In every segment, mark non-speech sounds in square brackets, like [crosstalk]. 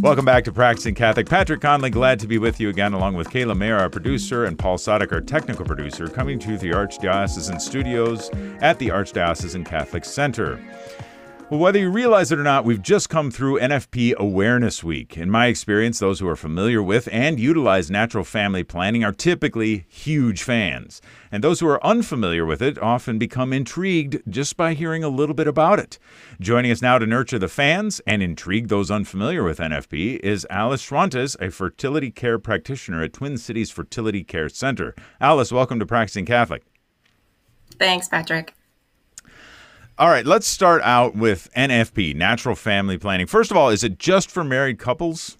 Welcome back to Practicing Catholic. Patrick Conley, glad to be with you again, along with Kayla Mayer, our producer, and Paul Sadek, our technical producer, coming to the Archdiocesan studios at the Archdiocesan Catholic Center. Well, whether you realize it or not, we've just come through NFP Awareness Week. In my experience, those who are familiar with and utilize natural family planning are typically huge fans. And those who are unfamiliar with it often become intrigued just by hearing a little bit about it. Joining us now to nurture the fans and intrigue those unfamiliar with NFP is Alice Schwantes, a fertility care practitioner at Twin Cities Fertility Care Center. Alice, welcome to Practicing Catholic. Thanks, Patrick. All right, let's start out with NFP, natural family planning. First of all, is it just for married couples?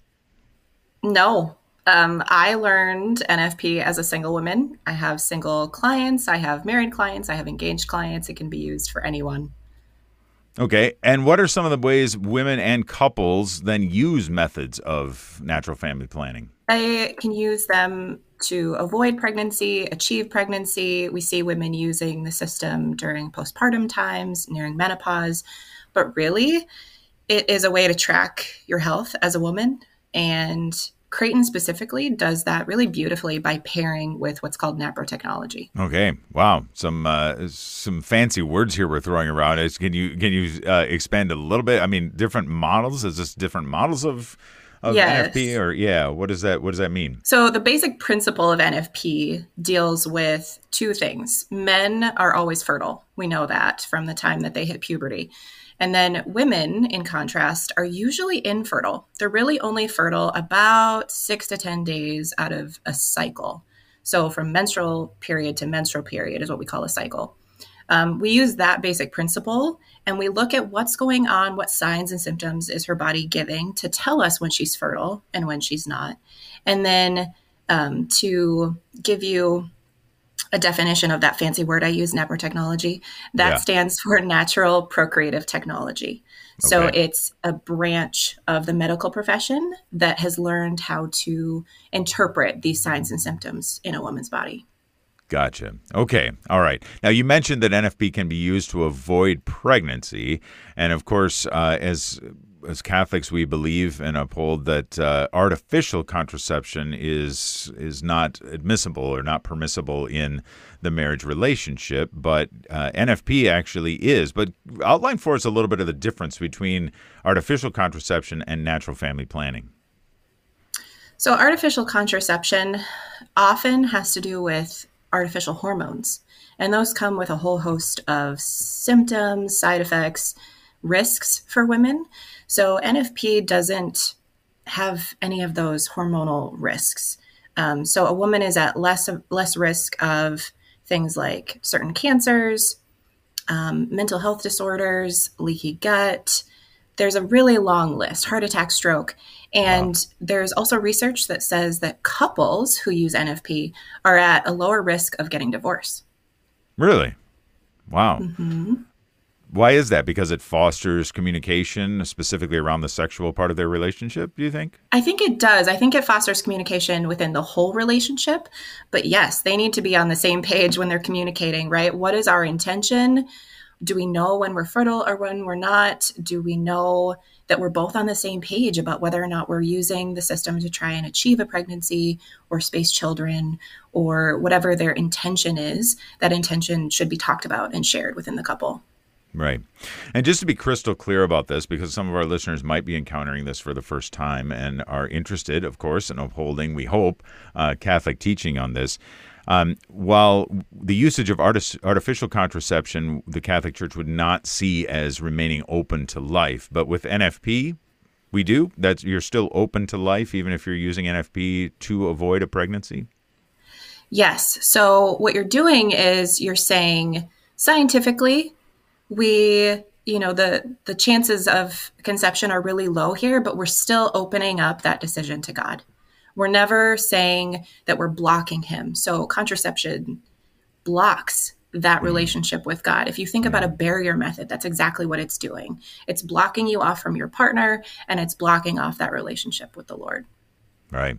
No. Um, I learned NFP as a single woman. I have single clients, I have married clients, I have engaged clients. It can be used for anyone. Okay. And what are some of the ways women and couples then use methods of natural family planning? They can use them to avoid pregnancy, achieve pregnancy. We see women using the system during postpartum times, nearing menopause. But really, it is a way to track your health as a woman. And Creighton specifically does that really beautifully by pairing with what's called NAPRO technology. Okay, wow, some uh, some fancy words here we're throwing around. Is can you can you uh, expand a little bit? I mean, different models. Is this different models of of yes. NFP or yeah, what does that what does that mean? So the basic principle of NFP deals with two things. Men are always fertile. We know that from the time that they hit puberty. And then women, in contrast, are usually infertile. They're really only fertile about six to 10 days out of a cycle. So, from menstrual period to menstrual period is what we call a cycle. Um, we use that basic principle and we look at what's going on, what signs and symptoms is her body giving to tell us when she's fertile and when she's not. And then um, to give you a definition of that fancy word I use, NAPRO technology. That yeah. stands for natural procreative technology. So it's a branch of the medical profession that has learned how to interpret these signs and symptoms in a woman's body. Gotcha. Okay. All right. Now, you mentioned that NFP can be used to avoid pregnancy. And of course, uh, as as Catholics, we believe and uphold that uh, artificial contraception is is not admissible or not permissible in the marriage relationship, but uh, NFP actually is. But outline for us a little bit of the difference between artificial contraception and natural family planning. So, artificial contraception often has to do with artificial hormones, and those come with a whole host of symptoms, side effects, risks for women. So NFP doesn't have any of those hormonal risks. Um, so a woman is at less less risk of things like certain cancers, um, mental health disorders, leaky gut. There's a really long list, heart attack, stroke. And wow. there's also research that says that couples who use NFP are at a lower risk of getting divorced. Really? Wow. Mm-hmm. Why is that? Because it fosters communication, specifically around the sexual part of their relationship, do you think? I think it does. I think it fosters communication within the whole relationship. But yes, they need to be on the same page when they're communicating, right? What is our intention? Do we know when we're fertile or when we're not? Do we know that we're both on the same page about whether or not we're using the system to try and achieve a pregnancy or space children or whatever their intention is? That intention should be talked about and shared within the couple. Right. And just to be crystal clear about this, because some of our listeners might be encountering this for the first time and are interested, of course, in upholding, we hope, uh, Catholic teaching on this. Um, while the usage of artificial contraception, the Catholic Church would not see as remaining open to life, but with NFP, we do. That you're still open to life, even if you're using NFP to avoid a pregnancy. Yes. So what you're doing is you're saying scientifically we you know the the chances of conception are really low here but we're still opening up that decision to god we're never saying that we're blocking him so contraception blocks that mm-hmm. relationship with god if you think about a barrier method that's exactly what it's doing it's blocking you off from your partner and it's blocking off that relationship with the lord right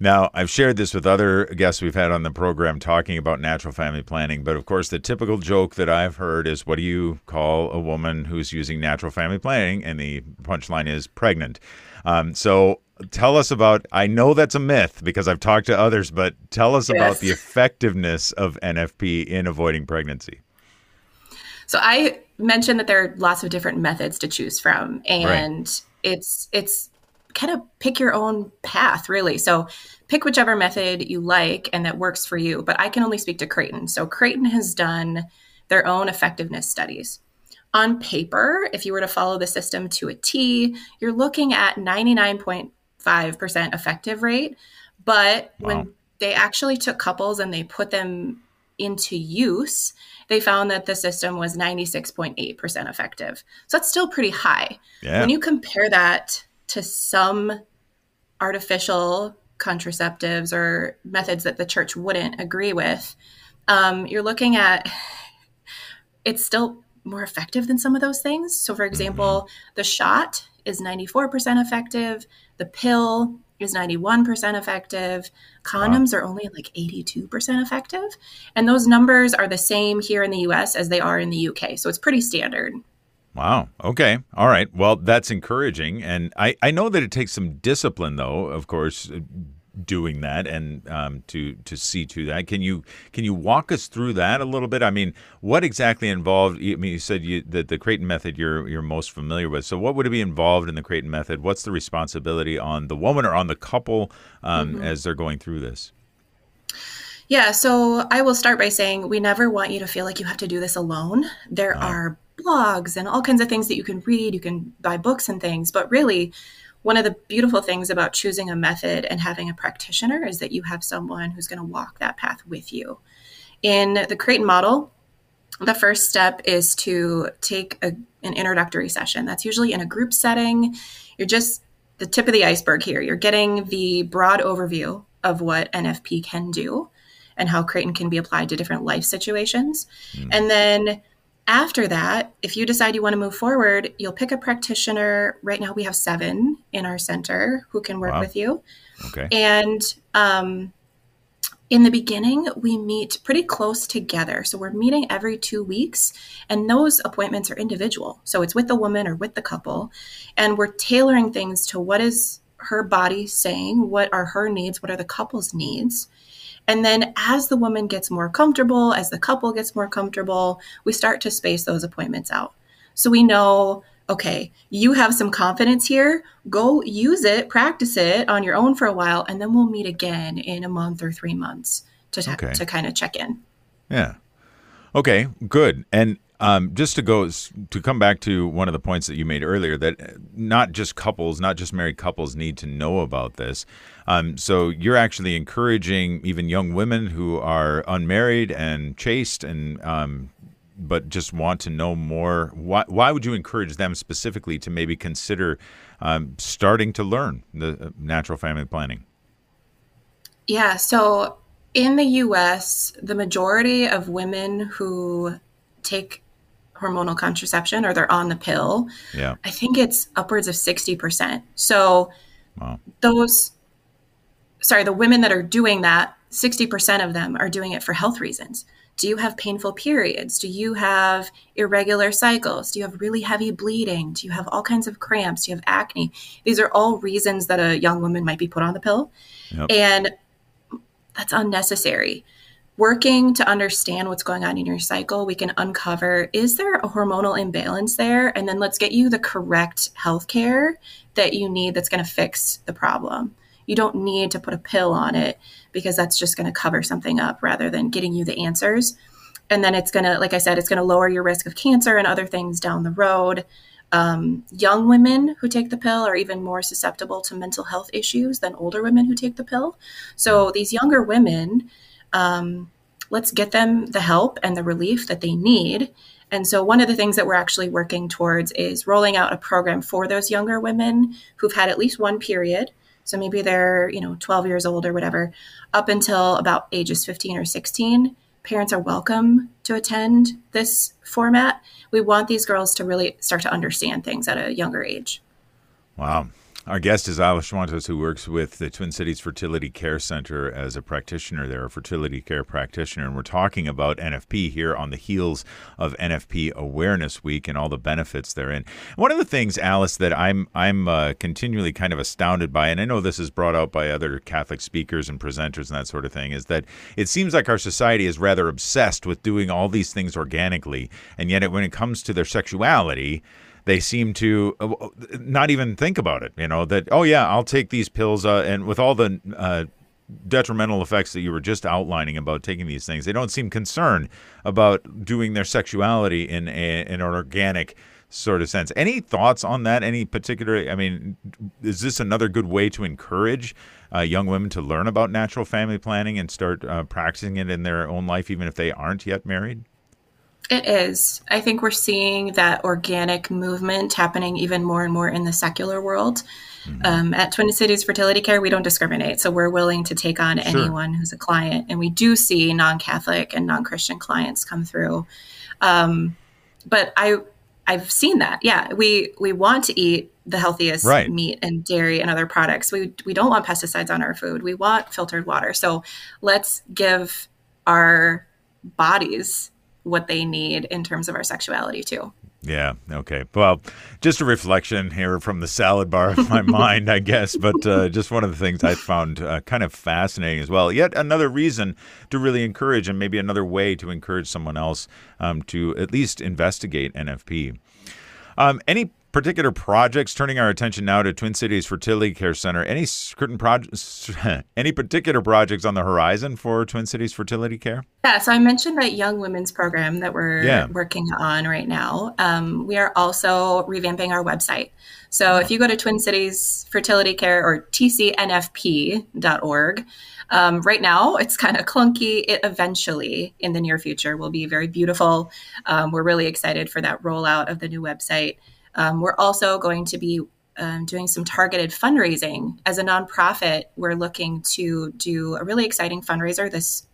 now, I've shared this with other guests we've had on the program talking about natural family planning, but of course, the typical joke that I've heard is what do you call a woman who's using natural family planning? And the punchline is pregnant. Um, so tell us about i know that's a myth because i've talked to others but tell us yes. about the effectiveness of nfp in avoiding pregnancy so i mentioned that there are lots of different methods to choose from and right. it's it's kind of pick your own path really so pick whichever method you like and that works for you but i can only speak to creighton so creighton has done their own effectiveness studies on paper if you were to follow the system to a t you're looking at 99. 5% effective rate. But wow. when they actually took couples and they put them into use, they found that the system was 96.8% effective. So that's still pretty high. Yeah. When you compare that to some artificial contraceptives or methods that the church wouldn't agree with, um, you're looking at it's still more effective than some of those things. So, for example, mm-hmm. the shot is 94% effective. The pill is 91% effective. Condoms wow. are only like 82% effective. And those numbers are the same here in the US as they are in the UK. So it's pretty standard. Wow. Okay. All right. Well, that's encouraging. And I, I know that it takes some discipline, though, of course, doing that and um, to to see to that. Can you can you walk us through that a little bit? I mean, what exactly involved? I mean, you said you, that the Creighton method you're you're most familiar with. So, what would it be involved in the Creighton method? What's the responsibility on the woman or on the couple um, mm-hmm. as they're going through this? Yeah, so I will start by saying we never want you to feel like you have to do this alone. There uh-huh. are blogs and all kinds of things that you can read. You can buy books and things, but really, one of the beautiful things about choosing a method and having a practitioner is that you have someone who's going to walk that path with you. In the Creighton model, the first step is to take a, an introductory session. That's usually in a group setting. You're just the tip of the iceberg here. You're getting the broad overview of what NFP can do and how Creighton can be applied to different life situations. Mm. And then after that, if you decide you want to move forward, you'll pick a practitioner. Right now, we have seven in our center who can work wow. with you. Okay. And um, in the beginning, we meet pretty close together. So we're meeting every two weeks, and those appointments are individual. So it's with the woman or with the couple, and we're tailoring things to what is her body saying, what are her needs, what are the couple's needs. And then as the woman gets more comfortable, as the couple gets more comfortable, we start to space those appointments out. So we know, okay, you have some confidence here. Go use it, practice it on your own for a while, and then we'll meet again in a month or three months to, okay. to kind of check in. Yeah. Okay, good. And um, just to go to come back to one of the points that you made earlier, that not just couples, not just married couples, need to know about this. Um, so you're actually encouraging even young women who are unmarried and chaste, and um, but just want to know more. Why, why would you encourage them specifically to maybe consider um, starting to learn the uh, natural family planning? Yeah. So in the U.S., the majority of women who take hormonal contraception or they're on the pill. Yeah. I think it's upwards of 60%. So wow. those sorry, the women that are doing that, 60% of them are doing it for health reasons. Do you have painful periods? Do you have irregular cycles? Do you have really heavy bleeding? Do you have all kinds of cramps? Do you have acne? These are all reasons that a young woman might be put on the pill. Yep. And that's unnecessary working to understand what's going on in your cycle, we can uncover is there a hormonal imbalance there? And then let's get you the correct health care that you need that's going to fix the problem. You don't need to put a pill on it because that's just going to cover something up rather than getting you the answers. And then it's going to, like I said, it's going to lower your risk of cancer and other things down the road. Um, young women who take the pill are even more susceptible to mental health issues than older women who take the pill. So these younger women, um, let's get them the help and the relief that they need. And so, one of the things that we're actually working towards is rolling out a program for those younger women who've had at least one period. So maybe they're, you know, 12 years old or whatever, up until about ages 15 or 16. Parents are welcome to attend this format. We want these girls to really start to understand things at a younger age. Wow. Our guest is Alice Schwantes, who works with the Twin Cities Fertility Care Center as a practitioner there, a fertility care practitioner. And we're talking about NFP here on the heels of NFP Awareness Week and all the benefits therein. One of the things, Alice, that I'm I'm uh, continually kind of astounded by, and I know this is brought out by other Catholic speakers and presenters and that sort of thing, is that it seems like our society is rather obsessed with doing all these things organically, and yet when it comes to their sexuality, they seem to uh, not even think about it. You know that oh yeah, I'll take these pills, uh, and with all the uh, detrimental effects that you were just outlining about taking these things, they don't seem concerned about doing their sexuality in, a, in an organic sort of sense. Any thoughts on that? Any particular? I mean, is this another good way to encourage uh, young women to learn about natural family planning and start uh, practicing it in their own life, even if they aren't yet married? It is. I think we're seeing that organic movement happening even more and more in the secular world. Mm-hmm. Um, at Twin Cities Fertility Care, we don't discriminate. So we're willing to take on sure. anyone who's a client. And we do see non Catholic and non Christian clients come through. Um, but I, I've seen that. Yeah, we we want to eat the healthiest right. meat and dairy and other products. We we don't want pesticides on our food. We want filtered water. So let's give our bodies what they need in terms of our sexuality too. Yeah. Okay. Well, just a reflection here from the salad bar of my [laughs] mind, I guess. But uh, just one of the things I found uh, kind of fascinating as well. Yet another reason to really encourage, and maybe another way to encourage someone else um, to at least investigate NFP. Um, any particular projects turning our attention now to Twin Cities Fertility Care Center. Any certain projects, [laughs] any particular projects on the horizon for Twin Cities Fertility Care? Yeah, so I mentioned that young women's program that we're yeah. working on right now. Um, we are also revamping our website. So if you go to Twin Cities Fertility Care or tcnfp.org, um, right now it's kind of clunky. It eventually, in the near future, will be very beautiful. Um, we're really excited for that rollout of the new website. Um, we're also going to be um, doing some targeted fundraising. As a nonprofit, we're looking to do a really exciting fundraiser this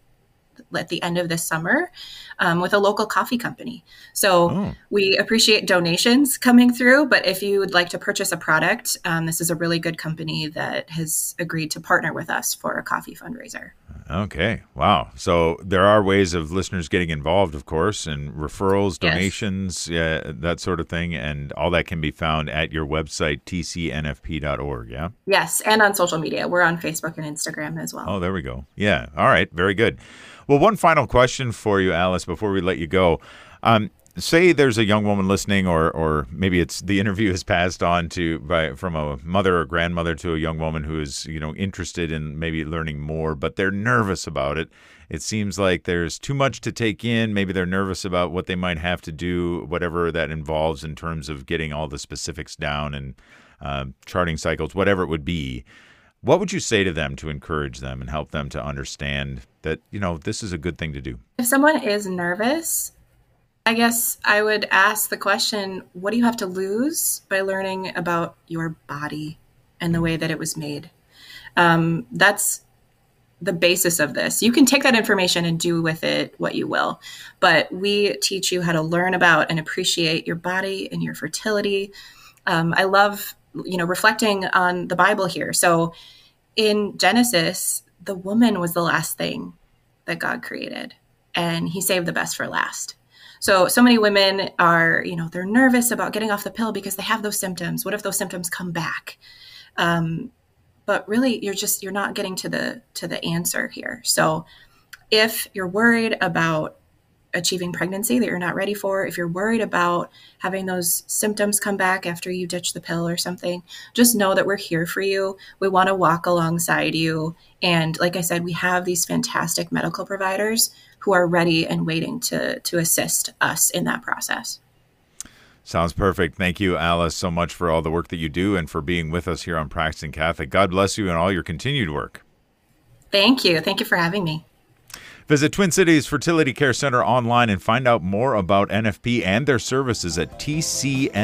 at the end of this summer um, with a local coffee company. So oh. we appreciate donations coming through, but if you would like to purchase a product, um, this is a really good company that has agreed to partner with us for a coffee fundraiser. Okay. Wow. So there are ways of listeners getting involved, of course, and referrals, donations, yes. yeah, that sort of thing. And all that can be found at your website, tcnfp.org. Yeah. Yes. And on social media. We're on Facebook and Instagram as well. Oh, there we go. Yeah. All right. Very good. Well, one final question for you, Alice, before we let you go. Um, say there's a young woman listening or or maybe it's the interview is passed on to by from a mother or grandmother to a young woman who is you know interested in maybe learning more but they're nervous about it. It seems like there's too much to take in. Maybe they're nervous about what they might have to do whatever that involves in terms of getting all the specifics down and uh, charting cycles whatever it would be what would you say to them to encourage them and help them to understand that you know this is a good thing to do if someone is nervous I guess I would ask the question what do you have to lose by learning about your body and the way that it was made? Um, that's the basis of this. You can take that information and do with it what you will, but we teach you how to learn about and appreciate your body and your fertility. Um, I love, you know, reflecting on the Bible here. So in Genesis, the woman was the last thing that God created, and he saved the best for last. So, so many women are, you know, they're nervous about getting off the pill because they have those symptoms. What if those symptoms come back? Um, but really, you're just you're not getting to the to the answer here. So, if you're worried about achieving pregnancy that you're not ready for, if you're worried about having those symptoms come back after you ditch the pill or something, just know that we're here for you. We want to walk alongside you. And like I said, we have these fantastic medical providers who are ready and waiting to, to assist us in that process. Sounds perfect. Thank you, Alice, so much for all the work that you do and for being with us here on Practicing Catholic. God bless you and all your continued work. Thank you. Thank you for having me. Visit Twin Cities Fertility Care Center online and find out more about NFP and their services at tcnfp.org.